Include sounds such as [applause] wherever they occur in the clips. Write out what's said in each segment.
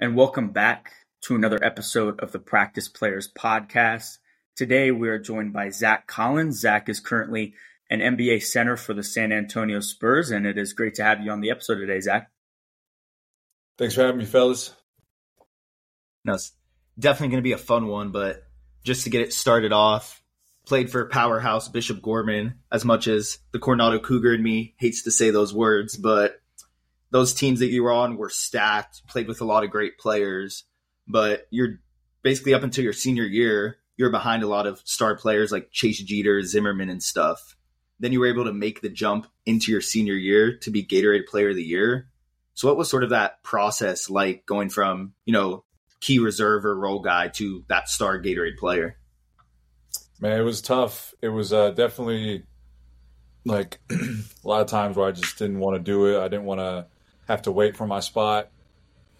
and welcome back to another episode of the Practice Players Podcast. Today, we are joined by Zach Collins. Zach is currently an NBA center for the San Antonio Spurs, and it is great to have you on the episode today, Zach. Thanks for having me, fellas. No, it's definitely going to be a fun one, but just to get it started off, played for powerhouse Bishop Gorman as much as the Coronado Cougar in me hates to say those words, but those teams that you were on were stacked, played with a lot of great players, but you're basically up until your senior year, you're behind a lot of star players like Chase Jeter, Zimmerman, and stuff. Then you were able to make the jump into your senior year to be Gatorade Player of the Year. So, what was sort of that process like going from, you know, key reserve or role guy to that star Gatorade player? Man, it was tough. It was uh, definitely like [clears throat] a lot of times where I just didn't want to do it. I didn't want to have to wait for my spot.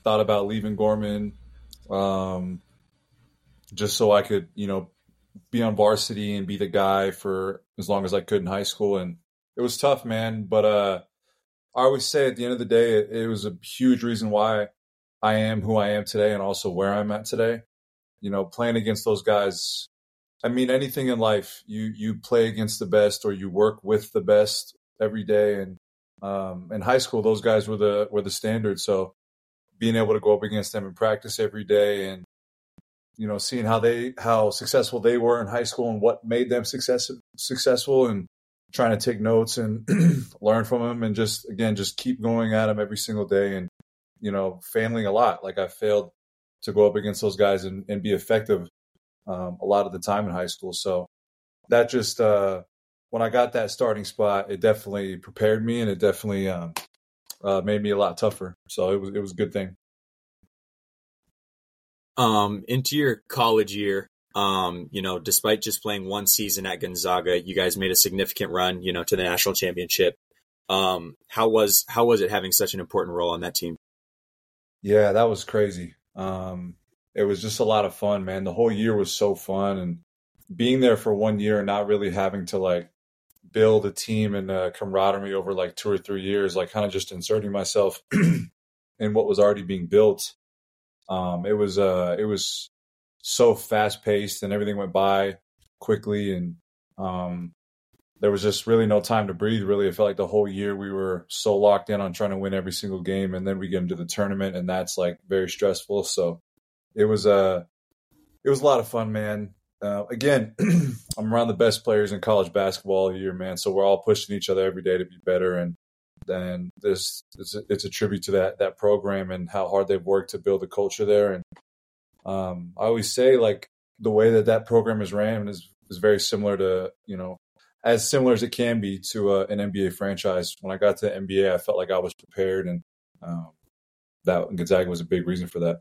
Thought about leaving Gorman, um, just so I could, you know, be on varsity and be the guy for as long as I could in high school. And it was tough, man. But uh, I always say at the end of the day, it, it was a huge reason why I am who I am today and also where I'm at today. You know, playing against those guys. I mean, anything in life, you you play against the best or you work with the best every day. And um, in high school, those guys were the were the standard. So being able to go up against them in practice every day and you know seeing how they how successful they were in high school and what made them success, successful and trying to take notes and [clears throat] learn from them and just again just keep going at them every single day and you know failing a lot like i failed to go up against those guys and, and be effective um, a lot of the time in high school so that just uh, when i got that starting spot it definitely prepared me and it definitely um, uh, made me a lot tougher so it was it was a good thing um, into your college year, um, you know, despite just playing one season at Gonzaga, you guys made a significant run, you know, to the national championship. Um, how was how was it having such an important role on that team? Yeah, that was crazy. Um, it was just a lot of fun, man. The whole year was so fun, and being there for one year and not really having to like build a team and a camaraderie over like two or three years, like kind of just inserting myself [clears throat] in what was already being built um, it was uh, it was so fast paced and everything went by quickly and um, there was just really no time to breathe. Really, it felt like the whole year we were so locked in on trying to win every single game, and then we get into the tournament, and that's like very stressful. So it was a uh, it was a lot of fun, man. Uh, again, [clears throat] I'm around the best players in college basketball all year, man. So we're all pushing each other every day to be better, and and this it's a, it's a tribute to that that program and how hard they've worked to build a culture there. And um, I always say like the way that that program is ran is is very similar to you know as similar as it can be to uh, an NBA franchise. When I got to NBA, I felt like I was prepared, and um, that Gonzaga was a big reason for that.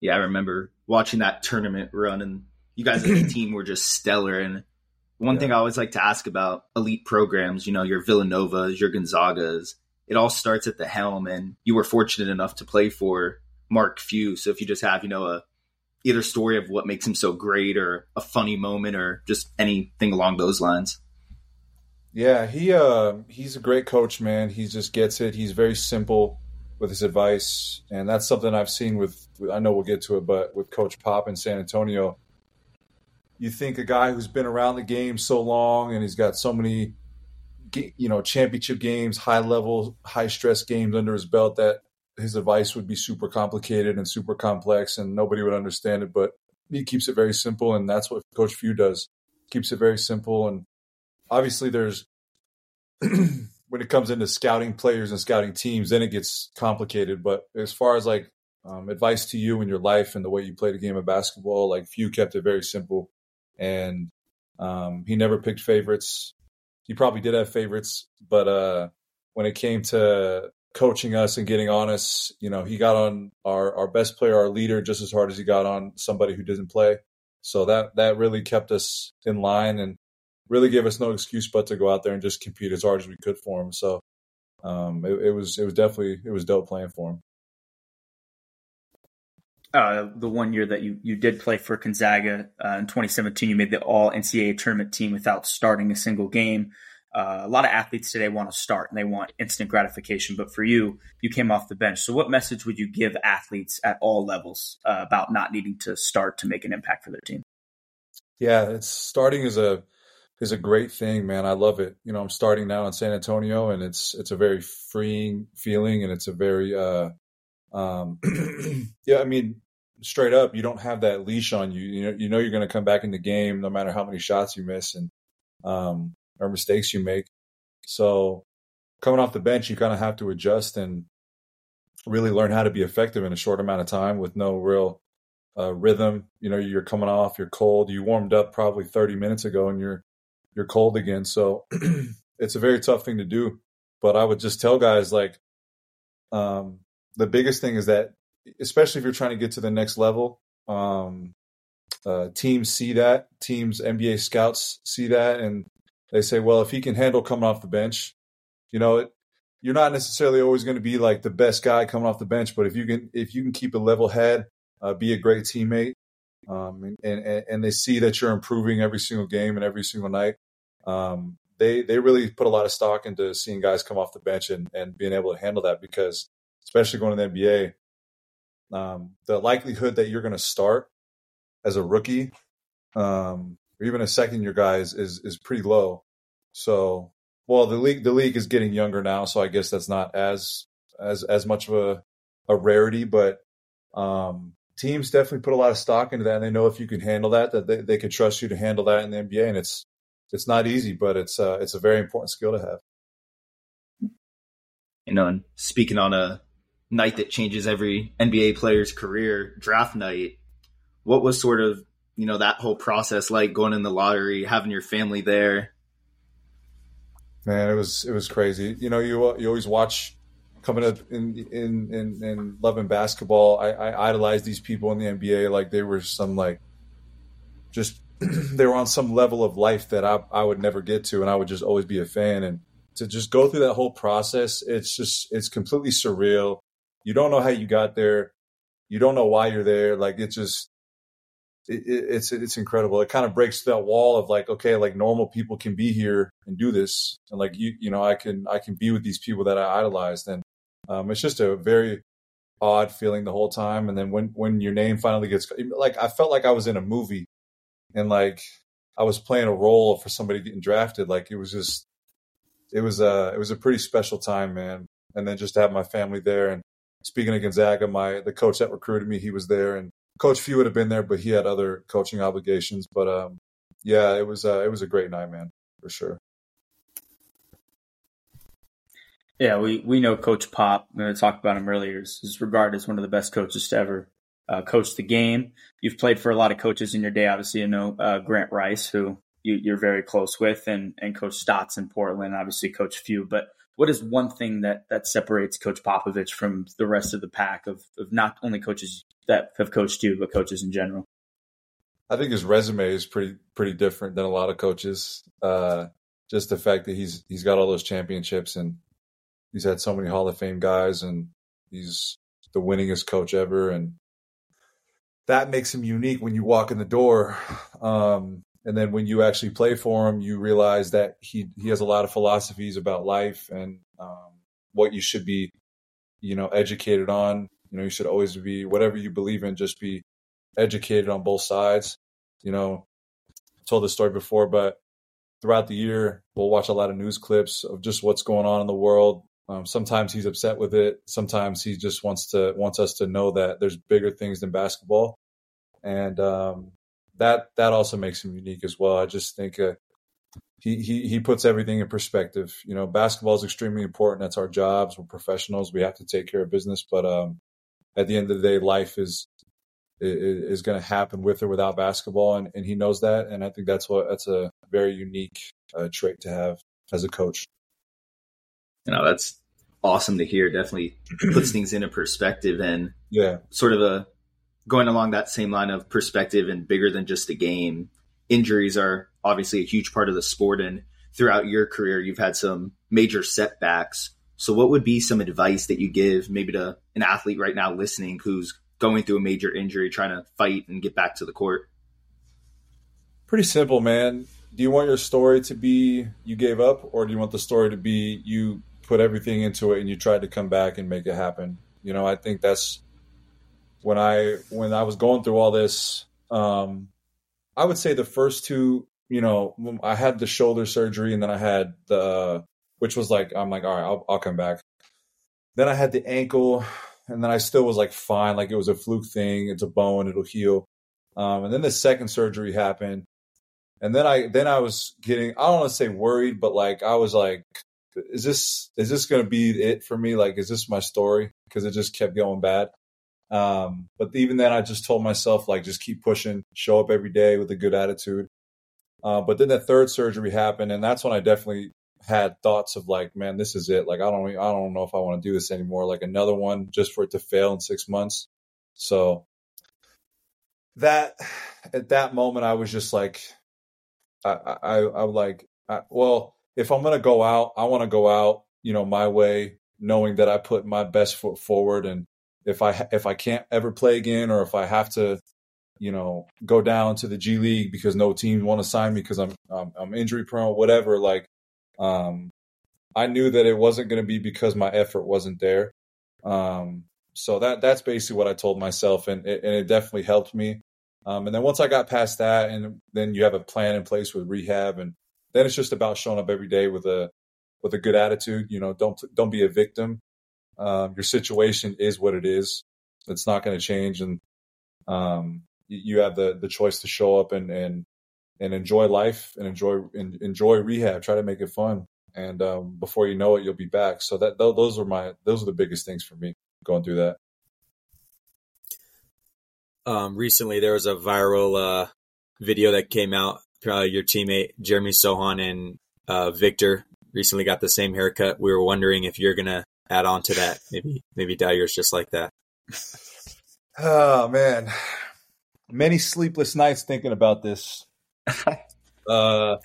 Yeah, I remember watching that tournament run, and you guys as a [clears throat] team were just stellar. And one yeah. thing I always like to ask about elite programs, you know, your Villanovas, your Gonzagas, it all starts at the helm. And you were fortunate enough to play for Mark Few. So if you just have, you know, a either story of what makes him so great or a funny moment or just anything along those lines. Yeah, he uh he's a great coach, man. He just gets it. He's very simple with his advice, and that's something I've seen with I know we'll get to it, but with Coach Pop in San Antonio, you think a guy who's been around the game so long and he's got so many you know championship games high level high stress games under his belt that his advice would be super complicated and super complex and nobody would understand it but he keeps it very simple and that's what coach few does. Keeps it very simple and obviously there's [clears throat] when it comes into scouting players and scouting teams then it gets complicated but as far as like um, advice to you in your life and the way you play the game of basketball like few kept it very simple and um, he never picked favorites. He probably did have favorites, but uh, when it came to coaching us and getting on us, you know, he got on our, our best player, our leader, just as hard as he got on somebody who didn't play. So that that really kept us in line and really gave us no excuse but to go out there and just compete as hard as we could for him. So um, it, it was it was definitely it was dope playing for him uh, the one year that you, you did play for Gonzaga uh, in 2017, you made the All NCAA tournament team without starting a single game. uh, a lot of athletes today want to start and they want instant gratification. But for you, you came off the bench. So, what message would you give athletes at all levels uh, about not needing to start to make an impact for their team? Yeah, it's starting is a is a great thing, man. I love it. You know, I'm starting now in San Antonio, and it's it's a very freeing feeling, and it's a very uh, um, [clears throat] yeah. I mean, straight up, you don't have that leash on you. You know, you know you're going to come back in the game no matter how many shots you miss and um, or mistakes you make. So coming off the bench, you kind of have to adjust and really learn how to be effective in a short amount of time with no real uh, rhythm. You know, you're coming off, you're cold. You warmed up probably 30 minutes ago, and you're you're cold again. So [clears throat] it's a very tough thing to do. But I would just tell guys like, um, the biggest thing is that, especially if you're trying to get to the next level, um, uh, teams see that. Teams, NBA scouts see that, and they say, well, if he can handle coming off the bench, you know, it, you're not necessarily always going to be like the best guy coming off the bench, but if you can, if you can keep a level head, uh, be a great teammate, um, and, and, and they see that you're improving every single game and every single night, um, they they really put a lot of stock into seeing guys come off the bench and, and being able to handle that because especially going to the NBA, um, the likelihood that you're going to start as a rookie um, or even a second year guy is, is, pretty low. So, well, the league the league is getting younger now, so I guess that's not as as as much of a a rarity, but um, teams definitely put a lot of stock into that, and they know if you can handle that, that they, they can trust you to handle that in the NBA, and it's it's not easy, but it's uh, it's a very important skill to have. You know, and speaking on a night that changes every NBA player's career, draft night, what was sort of you know that whole process like going in the lottery, having your family there? Man, it was it was crazy. You know, you you always watch coming up in in in, in loving basketball. I, I idolize these people in the NBA like they were some like just [clears throat] they were on some level of life that I I would never get to, and I would just always be a fan. And to just go through that whole process, it's just it's completely surreal. You don't know how you got there. You don't know why you're there. Like it's just it, it's it's incredible. It kind of breaks that wall of like, okay, like normal people can be here and do this, and like you, you know, I can I can be with these people that I idolized, and um, it's just a very odd feeling the whole time. And then when when your name finally gets like, I felt like I was in a movie, and like I was playing a role for somebody getting drafted. Like it was just, it was a it was a pretty special time, man. And then just to have my family there, and speaking of Gonzaga, my the coach that recruited me, he was there, and Coach Few would have been there, but he had other coaching obligations. But um, yeah, it was uh, it was a great night, man, for sure. Yeah, we, we know Coach Pop. We talked about him earlier. He's regarded as one of the best coaches to ever uh, coach the game. You've played for a lot of coaches in your day. Obviously, you know uh, Grant Rice, who you, are very close with, and and Coach Stotts in Portland. Obviously, Coach Few. But what is one thing that that separates Coach Popovich from the rest of the pack of, of not only coaches that have coached you, but coaches in general? I think his resume is pretty pretty different than a lot of coaches. Uh, just the fact that he's he's got all those championships and he's had so many Hall of Fame guys and he's the winningest coach ever and that makes him unique when you walk in the door. Um, and then when you actually play for him, you realize that he he has a lot of philosophies about life and um, what you should be, you know, educated on you know, you should always be whatever you believe in, just be educated on both sides. You know, I told this story before, but throughout the year, we'll watch a lot of news clips of just what's going on in the world. Um, sometimes he's upset with it. Sometimes he just wants to wants us to know that there's bigger things than basketball, and um, that that also makes him unique as well. I just think uh, he, he he puts everything in perspective. You know, basketball is extremely important. That's our jobs. We're professionals. We have to take care of business, but um, at the end of the day, life is is, is going to happen with or without basketball, and, and he knows that. And I think that's what that's a very unique uh, trait to have as a coach. You know, that's awesome to hear. Definitely puts things into perspective, and yeah, sort of a going along that same line of perspective and bigger than just a game. Injuries are obviously a huge part of the sport, and throughout your career, you've had some major setbacks. So, what would be some advice that you give maybe to an athlete right now listening who's going through a major injury, trying to fight and get back to the court? Pretty simple, man. do you want your story to be you gave up, or do you want the story to be you put everything into it and you tried to come back and make it happen? You know, I think that's when I when I was going through all this. Um, I would say the first two, you know, I had the shoulder surgery and then I had the, which was like, I'm like, all right, I'll, I'll come back. Then I had the ankle and then I still was like fine, like it was a fluke thing. It's a bone, it'll heal. Um, and then the second surgery happened, and then I then I was getting I don't want to say worried, but like I was like, is this is this going to be it for me? Like, is this my story? Because it just kept going bad. Um, but even then, I just told myself like, just keep pushing, show up every day with a good attitude. Uh, but then the third surgery happened, and that's when I definitely had thoughts of like, man, this is it. Like, I don't, I don't know if I want to do this anymore. Like another one just for it to fail in six months. So that at that moment, I was just like, I, I, I'm like, I, well, if I'm gonna go out, I want to go out, you know, my way, knowing that I put my best foot forward. And if I if I can't ever play again, or if I have to, you know, go down to the G League because no team want to sign me because I'm, I'm I'm injury prone, whatever, like um, I knew that it wasn't going to be because my effort wasn't there. Um, so that that's basically what I told myself, and it, and it definitely helped me. Um, and then once I got past that, and then you have a plan in place with rehab, and then it's just about showing up every day with a with a good attitude. You know, don't don't be a victim. Um, your situation is what it is. It's not going to change, and um, you have the the choice to show up and and and enjoy life and enjoy and enjoy rehab. Try to make it fun, and um, before you know it, you'll be back. So that those are my those are the biggest things for me going through that. Um, recently, there was a viral uh, video that came out. Uh, your teammate Jeremy Sochan and uh, Victor recently got the same haircut. We were wondering if you're gonna add on to that. Maybe maybe dye yours just like that. [laughs] Oh man, many sleepless nights thinking about this. [laughs] uh,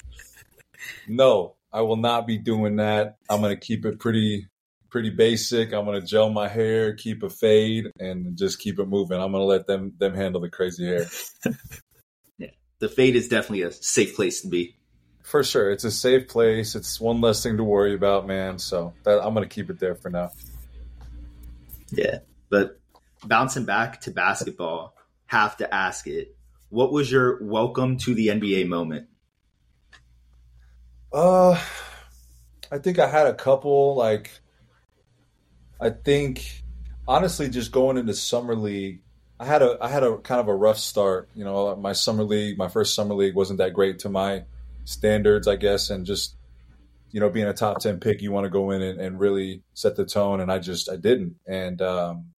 no, I will not be doing that. I'm gonna keep it pretty pretty basic. I'm gonna gel my hair, keep a fade, and just keep it moving. I'm gonna let them them handle the crazy hair. [laughs] yeah, the fade is definitely a safe place to be. For sure, it's a safe place. It's one less thing to worry about, man. So that, I'm gonna keep it there for now. Yeah, but bouncing back to basketball, have to ask it what was your welcome to the NBA moment? Uh, I think I had a couple. Like, I think honestly, just going into summer league, I had a I had a kind of a rough start. You know, my summer league, my first summer league wasn't that great to my standards, I guess, and just you know, being a top ten pick, you want to go in and, and really set the tone, and I just I didn't, and um,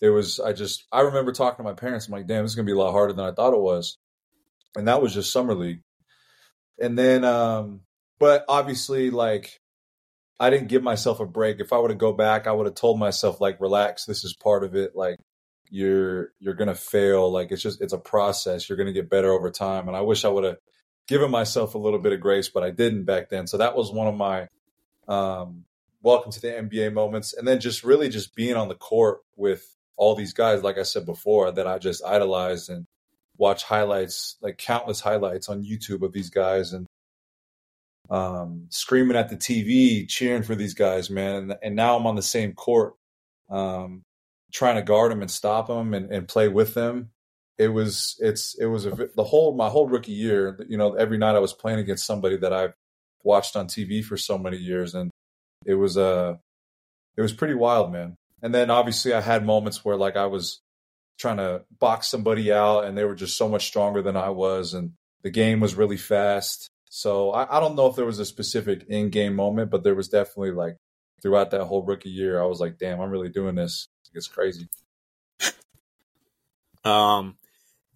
it was I just I remember talking to my parents. I'm like, damn, this is gonna be a lot harder than I thought it was, and that was just summer league. And then, um, but obviously, like I didn't give myself a break. If I were to go back, I would have told myself like, relax, this is part of it. Like you're you're gonna fail. Like it's just it's a process. You're gonna get better over time. And I wish I would have given myself a little bit of grace, but I didn't back then. So that was one of my um, welcome to the NBA moments. And then just really just being on the court with all these guys, like I said before, that I just idolized and watch highlights, like countless highlights on YouTube of these guys and um, screaming at the TV, cheering for these guys, man. And, and now I'm on the same court, um, trying to guard them and stop them and, and play with them. It was, it's, it was a, the whole, my whole rookie year, you know, every night I was playing against somebody that I've watched on TV for so many years. And it was, uh, it was pretty wild, man and then obviously I had moments where like I was trying to box somebody out and they were just so much stronger than I was and the game was really fast. So I, I don't know if there was a specific in game moment, but there was definitely like throughout that whole rookie year, I was like, damn, I'm really doing this. It's crazy. Um,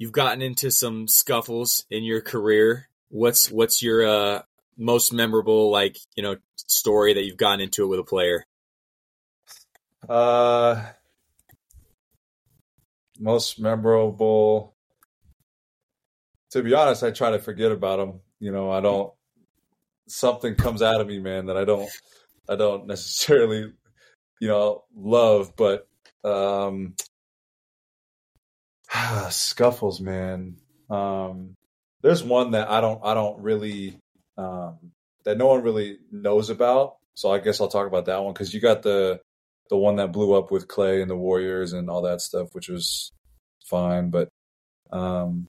you've gotten into some scuffles in your career. What's what's your uh, most memorable like you know story that you've gotten into it with a player? Uh, most memorable. To be honest, I try to forget about them. You know, I don't. Something comes out of me, man, that I don't. I don't [laughs] necessarily, you know, love, but um, [sighs] scuffles, man. Um, there's one that I don't I don't really um, that no one really knows about. So I guess I'll talk about that one because you got the the one that blew up with Clay and the Warriors and all that stuff, which was fine. But um,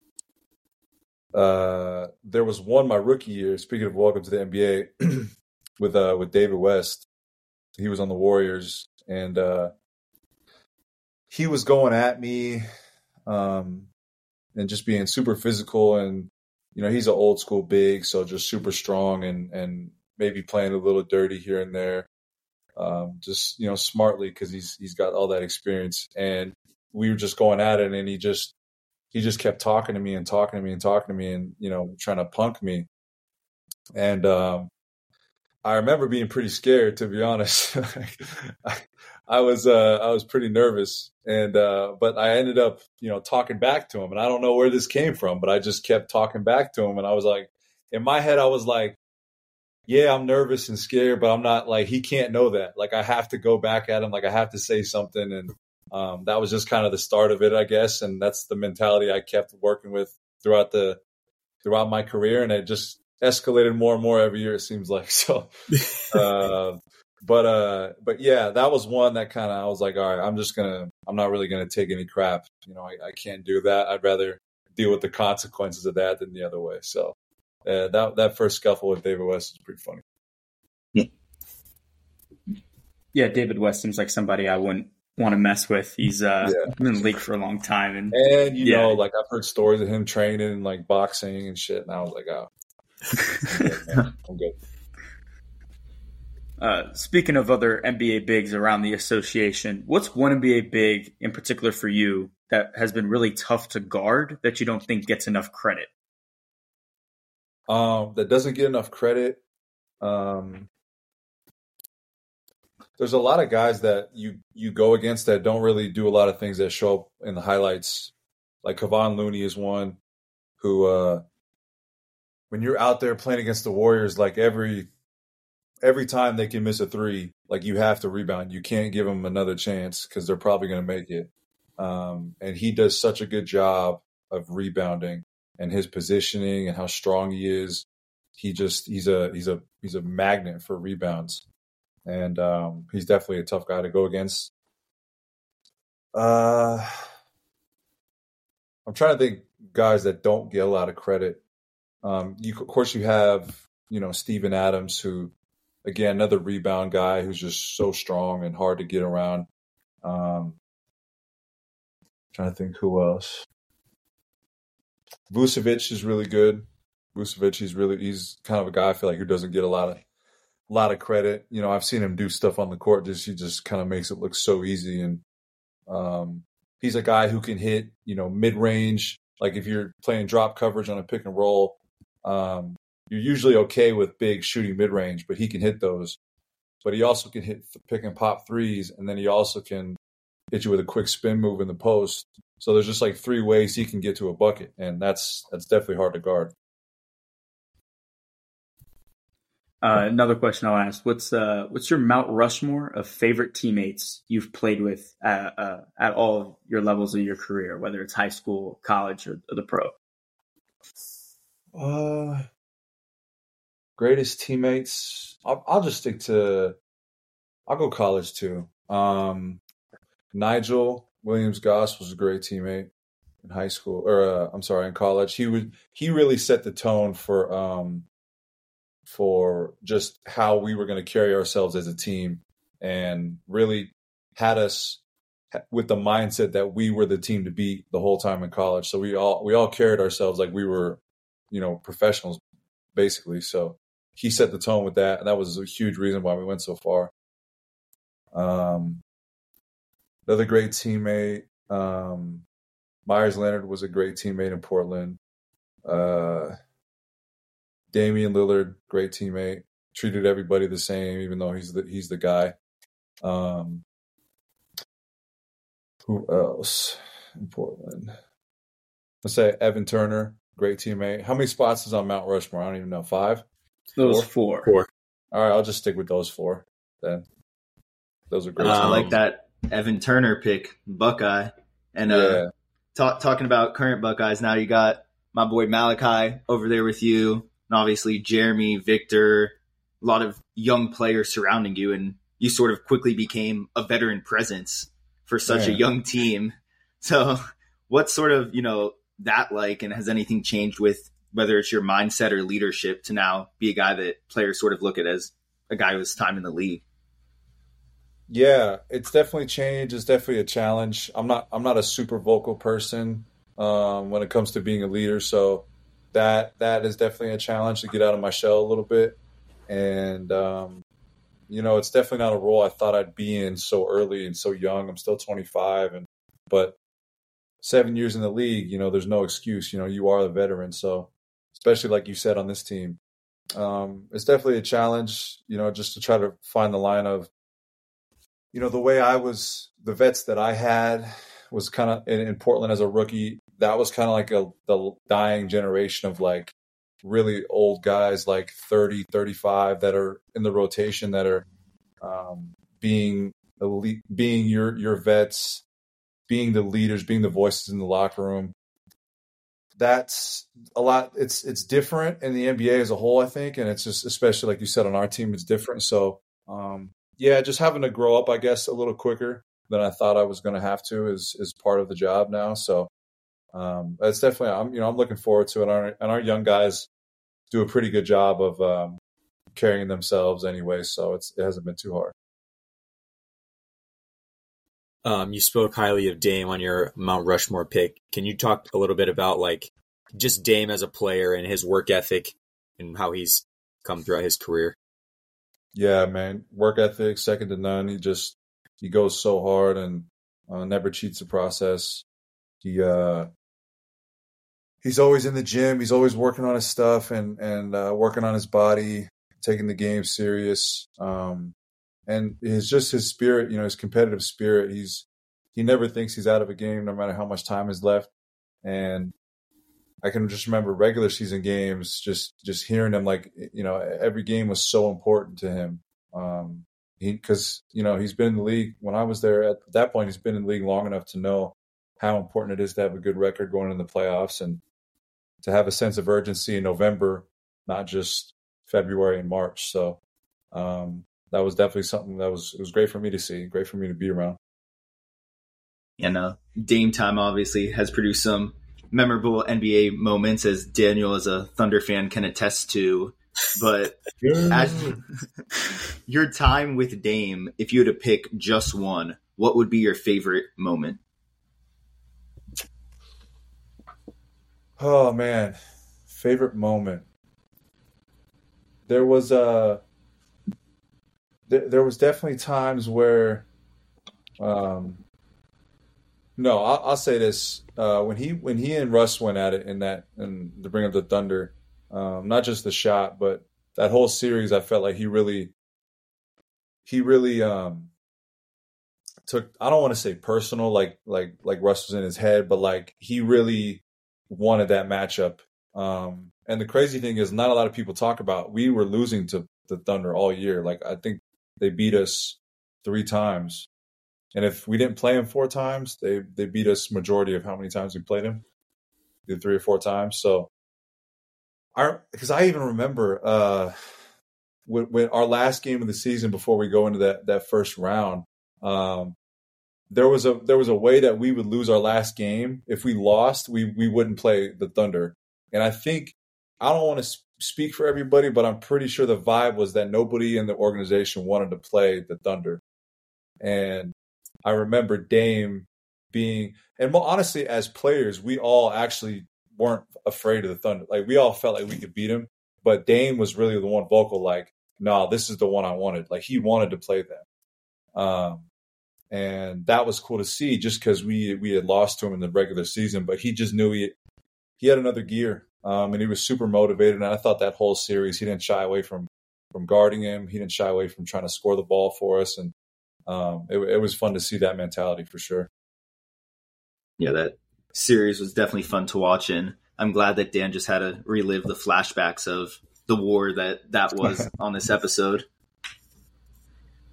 uh, there was one my rookie year. Speaking of welcome to the NBA, [clears throat] with uh with David West, he was on the Warriors and uh, he was going at me, um, and just being super physical and you know he's an old school big, so just super strong and and maybe playing a little dirty here and there, um, just you know smartly because he's he's got all that experience. And we were just going at it and he just he just kept talking to me and talking to me and talking to me and you know trying to punk me. And um, i remember being pretty scared to be honest [laughs] I, was uh, i was pretty nervous and uh, but i ended up you know talking back to him and i don't know where this came from but i just kept talking back to him and i was like in my head i was like yeah i'm nervous and scared but i'm not like he can't know that like i have to go back at him like i have to say something and um, that was just kind of the start of it, I guess, and that's the mentality I kept working with throughout the throughout my career, and it just escalated more and more every year. It seems like [laughs] so. [laughs] uh, but uh, but yeah, that was one that kind of I was like, all right, I'm just gonna, I'm not really gonna take any crap. You know, I, I can't do that. I'd rather deal with the consequences of that than the other way. So uh, that that first scuffle with David West is pretty funny. Yeah, David West seems like somebody I wouldn't want to mess with. He's uh, yeah. been in the league for a long time, and and you yeah. know, like I've heard stories of him training and like boxing and shit, and I was like, oh, [laughs] I'm good. Uh, speaking of other NBA bigs around the association, what's one NBA big in particular for you that has been really tough to guard that you don't think gets enough credit? Um, that doesn't get enough credit. Um, there's a lot of guys that you you go against that don't really do a lot of things that show up in the highlights. Like Kevon Looney is one who uh when you're out there playing against the Warriors, like every every time they can miss a three, like you have to rebound. You can't give them another chance because they're probably going to make it. Um, and he does such a good job of rebounding and his positioning and how strong he is. He just he's a he's a he's a magnet for rebounds and um, he's definitely a tough guy to go against. Uh, I'm trying to think guys that don't get a lot of credit. Um, you, of course, you have you know Steven Adams, who again another rebound guy who's just so strong and hard to get around. Um, trying to think who else. Vucevic is really good. Vucevic, he's really he's kind of a guy I feel like who doesn't get a lot of a lot of credit. You know, I've seen him do stuff on the court. Just he just kind of makes it look so easy, and um, he's a guy who can hit. You know, mid range. Like if you're playing drop coverage on a pick and roll, um, you're usually okay with big shooting mid range, but he can hit those. But he also can hit pick and pop threes, and then he also can hit you with a quick spin move in the post. So there's just like three ways he can get to a bucket, and that's that's definitely hard to guard. Uh, another question I'll ask: What's uh, what's your Mount Rushmore of favorite teammates you've played with at, uh, at all your levels of your career, whether it's high school, college, or, or the pro? Uh, greatest teammates. I'll, I'll, just stick to. I'll go college too. Um, Nigel Williams Goss was a great teammate in high school, or uh, I'm sorry, in college. He would he really set the tone for um, for just how we were going to carry ourselves as a team and really had us with the mindset that we were the team to beat the whole time in college. So we all we all carried ourselves like we were, you know, professionals basically. So he set the tone with that, and that was a huge reason why we went so far. Um, another great teammate, um, Meyers Leonard was a great teammate in Portland. Uh, Damian Lillard, great teammate, treated everybody the same, even though he's the he's the guy. Um, who else in Portland? Let's say Evan Turner, great teammate. How many spots is on Mount Rushmore? I don't even know. Five. Those four. Four. All right, I'll just stick with those four. Then those are great. Um, I like that Evan Turner pick, Buckeye, and uh, yeah. talk, talking about current Buckeyes. Now you got my boy Malaki over there with you, and obviously Jeremy, Victor, a lot of young players surrounding you, and you sort of quickly became a veteran presence for such yeah. a young team. [laughs] So, what's sort of you know that like, and has anything changed with whether it's your mindset or leadership to now be a guy that players sort of look at as a guy who's time in the league? Yeah, it's definitely changed. It's definitely a challenge. I'm not I'm not a super vocal person um, when it comes to being a leader, so that that is definitely a challenge to get out of my shell a little bit. And um, you know, it's definitely not a role I thought I'd be in so early and so young. I'm still 25, and but seven years in the league, you know, there's no excuse. You know, you are the veteran, so especially like you said on this team, um, it's definitely a challenge. You know, just to try to find the line of you know, the way I was, the vets that I had was kind of in, in, Portland as a rookie. That was kind of like a the dying generation of like really old guys, like 30, 35 that are in the rotation that are um, being elite, being your your vets, being the leaders, being the voices in the locker room. That's a lot. It's it's different in the NBA as a whole, I think, and it's just especially like you said on our team, it's different. So um, yeah, just having to grow up, I guess, a little quicker than I thought I was going to have to is is part of the job now. So um, that's definitely I'm you know I'm looking forward to it. And our, and our young guys do a pretty good job of um, carrying themselves anyway, so it's it hasn't been too hard. Um, you spoke highly of Dame on your Mount Rushmore pick. Can you talk a little bit about like just Dame as a player and his work ethic and how he's come throughout his career? Yeah, man. Work ethic, second to none. He just he goes so hard and uh, never cheats the process. He uh he's always in the gym. He's always working on his stuff and and uh, working on his body, taking the game serious. Um, and it's just his spirit, you know, his competitive spirit. He's he never thinks he's out of a game, no matter how much time is left. And I can just remember regular season games, just just hearing him like you know every game was so important to him. Um, he because you know he's been in the league when I was there at that point. He's been in the league long enough to know how important it is to have a good record going in the playoffs and to have a sense of urgency in November, not just February and March. So um, that was definitely something that was it was great for me to see, great for me to be around. And uh, Dame time obviously has produced some memorable NBA moments, as Daniel, as a Thunder fan, can attest to. But your time with Dame, if you had to pick just one, what would be your favorite moment? Oh man, favorite moment. There was a there, there was definitely times where um no, I'll, I'll say this: uh, when he when he and Russ went at it in that and to bring up the Thunder, um, not just the shot, but that whole series, I felt like he really he really um, took. I don't want to say personal, like like like Russ was in his head, but like he really wanted that matchup. Um, and the crazy thing is, not a lot of people talk about. We were losing to the Thunder all year. Like I think they beat us three times. And if we didn't play him four times, they they beat us majority of how many times we played him, did three or four times. So, our because I even remember uh, when, when, our last game of the season before we go into that that first round, um, there was a there was a way that we would lose our last game. If we lost, we we wouldn't play the Thunder, and I think I don't want to speak for everybody, but I'm pretty sure the vibe was that nobody in the organization wanted to play the Thunder. And I remember Dame being, and honestly, as players, we all actually weren't afraid of the Thunder. Like we all felt like we could beat him, but Dame was really the one vocal, like, "No, this is the one I wanted." Like he wanted to play them, um, and that was cool to see. Just because we we had lost to him in the regular season, but he just knew he he had another gear, um, and he was super motivated. And I thought that whole series, he didn't shy away from from guarding him. He didn't shy away from trying to score the ball for us, and um, it, it was fun to see that mentality for sure. Yeah, that series was definitely fun to watch, and I'm glad that Dan just had to relive the flashbacks of the war that that was [laughs] on this episode.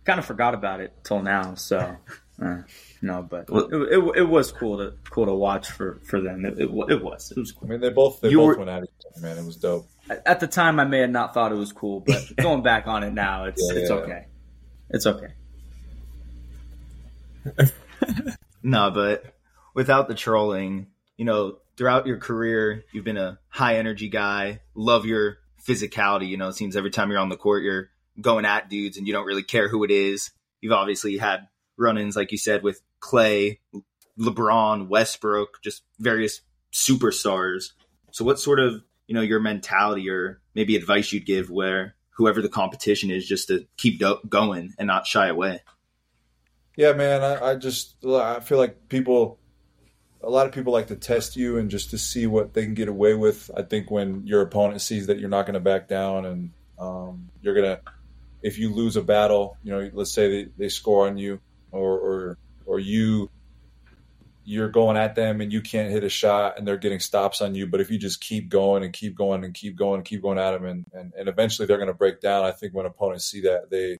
Kind of forgot about it till now, so [laughs] Uh, no, but it, it, it, was cool to cool to watch for, for them. It, it, it was it was cool. I mean, they both they you both were, went at each other, man. It was dope. At the time, I may have not thought it was cool, but [laughs] going back on it now, it's yeah, it's yeah. okay. It's okay. [laughs] no, but without the trolling, you know, throughout your career, you've been a high energy guy. Love your physicality. You know, it seems every time you're on the court, you're going at dudes, and you don't really care who it is. You've obviously had run-ins, like you said, with Clay, LeBron, Westbrook, just various superstars. So, what sort of you know your mentality or maybe advice you'd give where whoever the competition is just to keep do- going and not shy away? Yeah, man, I, I just I feel like people a lot of people like to test you and just to see what they can get away with. I think when your opponent sees that you're not going to back down and um, you're going to, if you lose a battle, you know, let's say they, they score on you, or or or you you're going at them and you can't hit a shot and they're getting stops on you. But if you just keep going and keep going and keep going and keep going at them and, and, and eventually they're going to break down. I think when opponents see that they,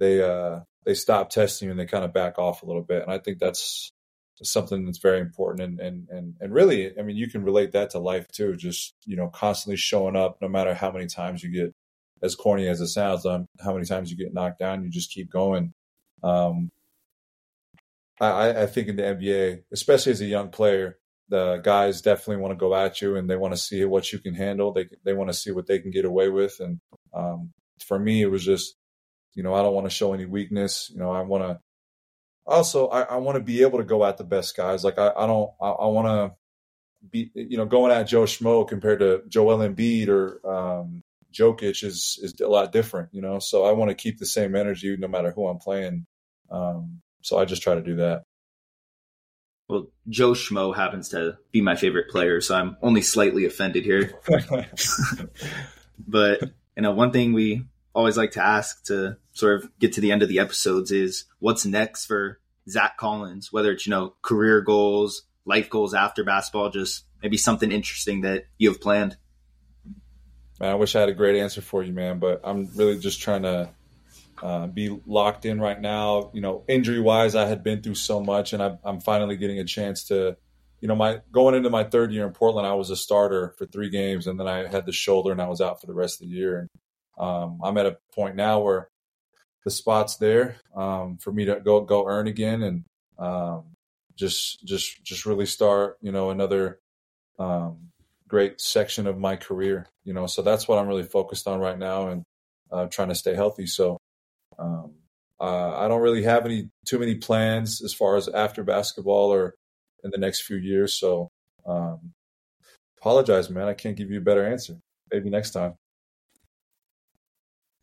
they, uh, they stop testing and they kind of back off a little bit. And I think that's something that's very important. And, and, and, and really, I mean, you can relate that to life too. Just, you know, constantly showing up no matter how many times you get as corny as it sounds, um, how many times you get knocked down, you just keep going. Um, I, I think in the NBA, especially as a young player, the guys definitely want to go at you and they want to see what you can handle. They they want to see what they can get away with. And um, for me, it was just, you know, I don't want to show any weakness. You know, I want to. Also, I, I want to be able to go at the best guys. Like I, I don't. I, I want to be, you know, going at Joe Schmo compared to Joel Embiid or um, Jokic is is a lot different. You know, so I want to keep the same energy no matter who I'm playing. Um, so I just try to do that. Well, Joe Schmo happens to be my favorite player, so I'm only slightly offended here. [laughs] but you know, one thing we always like to ask to sort of get to the end of the episodes is what's next for Zach Collins, whether it's, you know, career goals, life goals after basketball, just maybe something interesting that you have planned. Man, I wish I had a great answer for you, man, but I'm really just trying to uh, be locked in right now. You know, injury wise, I had been through so much, and I'm, I'm finally getting a chance to, you know, my going into my third year in Portland, I was a starter for three games, and then I had the shoulder, and I was out for the rest of the year. And um, I'm at a point now where the spot's there um, for me to go go earn again, and um, just just just really start, you know, another um, great section of my career. You know, so that's what I'm really focused on right now, and uh, trying to stay healthy. So um, uh, I don't really have any too many plans as far as after basketball or in the next few years. So um, apologize, man. I can't give you a better answer. Maybe next time.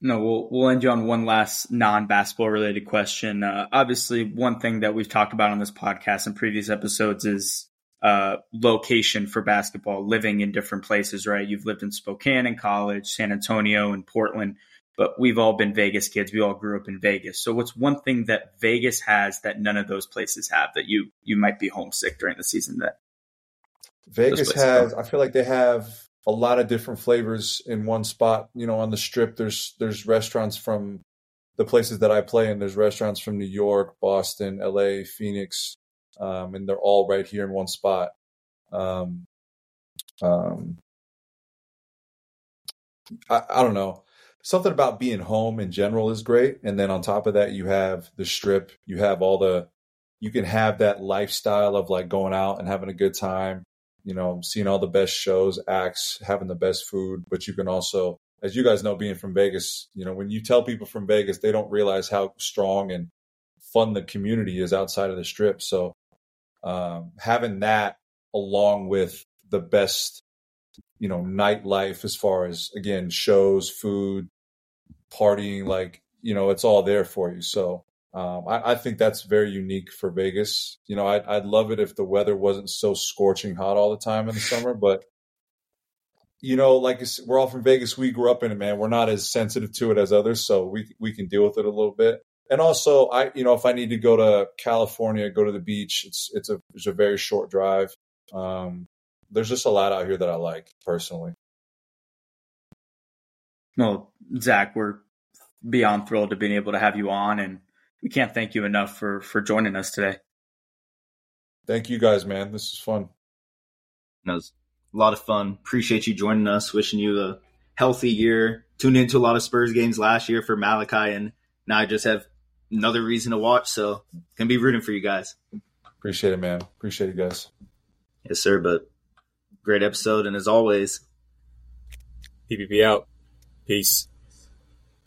No, we'll we'll end you on one last non-basketball related question. Uh, obviously, one thing that we've talked about on this podcast and previous episodes is uh, location for basketball, living in different places. Right? You've lived in Spokane in college, San Antonio, and Portland but we've all been Vegas kids. We all grew up in Vegas. So what's one thing that Vegas has that none of those places have that you you might be homesick during the season that Vegas has I feel like they have a lot of different flavors in one spot. You know, on the strip there's there's restaurants from the places that I play in. There's restaurants from New York, Boston, LA, Phoenix, um, and they're all right here in one spot. Um, um, I, I don't know something about being home in general is great. And then on top of that, you have the strip, you have all the, you can have that lifestyle of like going out and having a good time, you know, seeing all the best shows, acts, having the best food. But you can also, as you guys know, being from Vegas, you know, when you tell people from Vegas, they don't realize how strong and fun the community is outside of the strip. So um, having that along with the best you know nightlife as far as again shows food partying, like, you know, it's all there for you. So um, I, I, think that's very unique for Vegas. You know, I'd, I'd love it if the weather wasn't so scorching hot all the time in the summer, [laughs] but you know, like we're all from Vegas, we grew up in it, man. We're not as sensitive to it as others, so we we can deal with it a little bit. And also, I you know, if I need to go to California, go to the beach, it's it's a it's a very short drive. Um, there's just a lot out here that I like personally. Well, Zach, we're beyond thrilled to being able to have you on and we can't thank you enough for for joining us today. Thank you guys, man. This is fun. That was a lot of fun. Appreciate you joining us. Wishing you a healthy year. Tuned into a lot of Spurs games last year for Malaki, and now I just have another reason to watch. So can be rooting for you guys. Appreciate it, man. Appreciate it, guys. Yes, sir. But great episode, and as always, PPP out. Peace.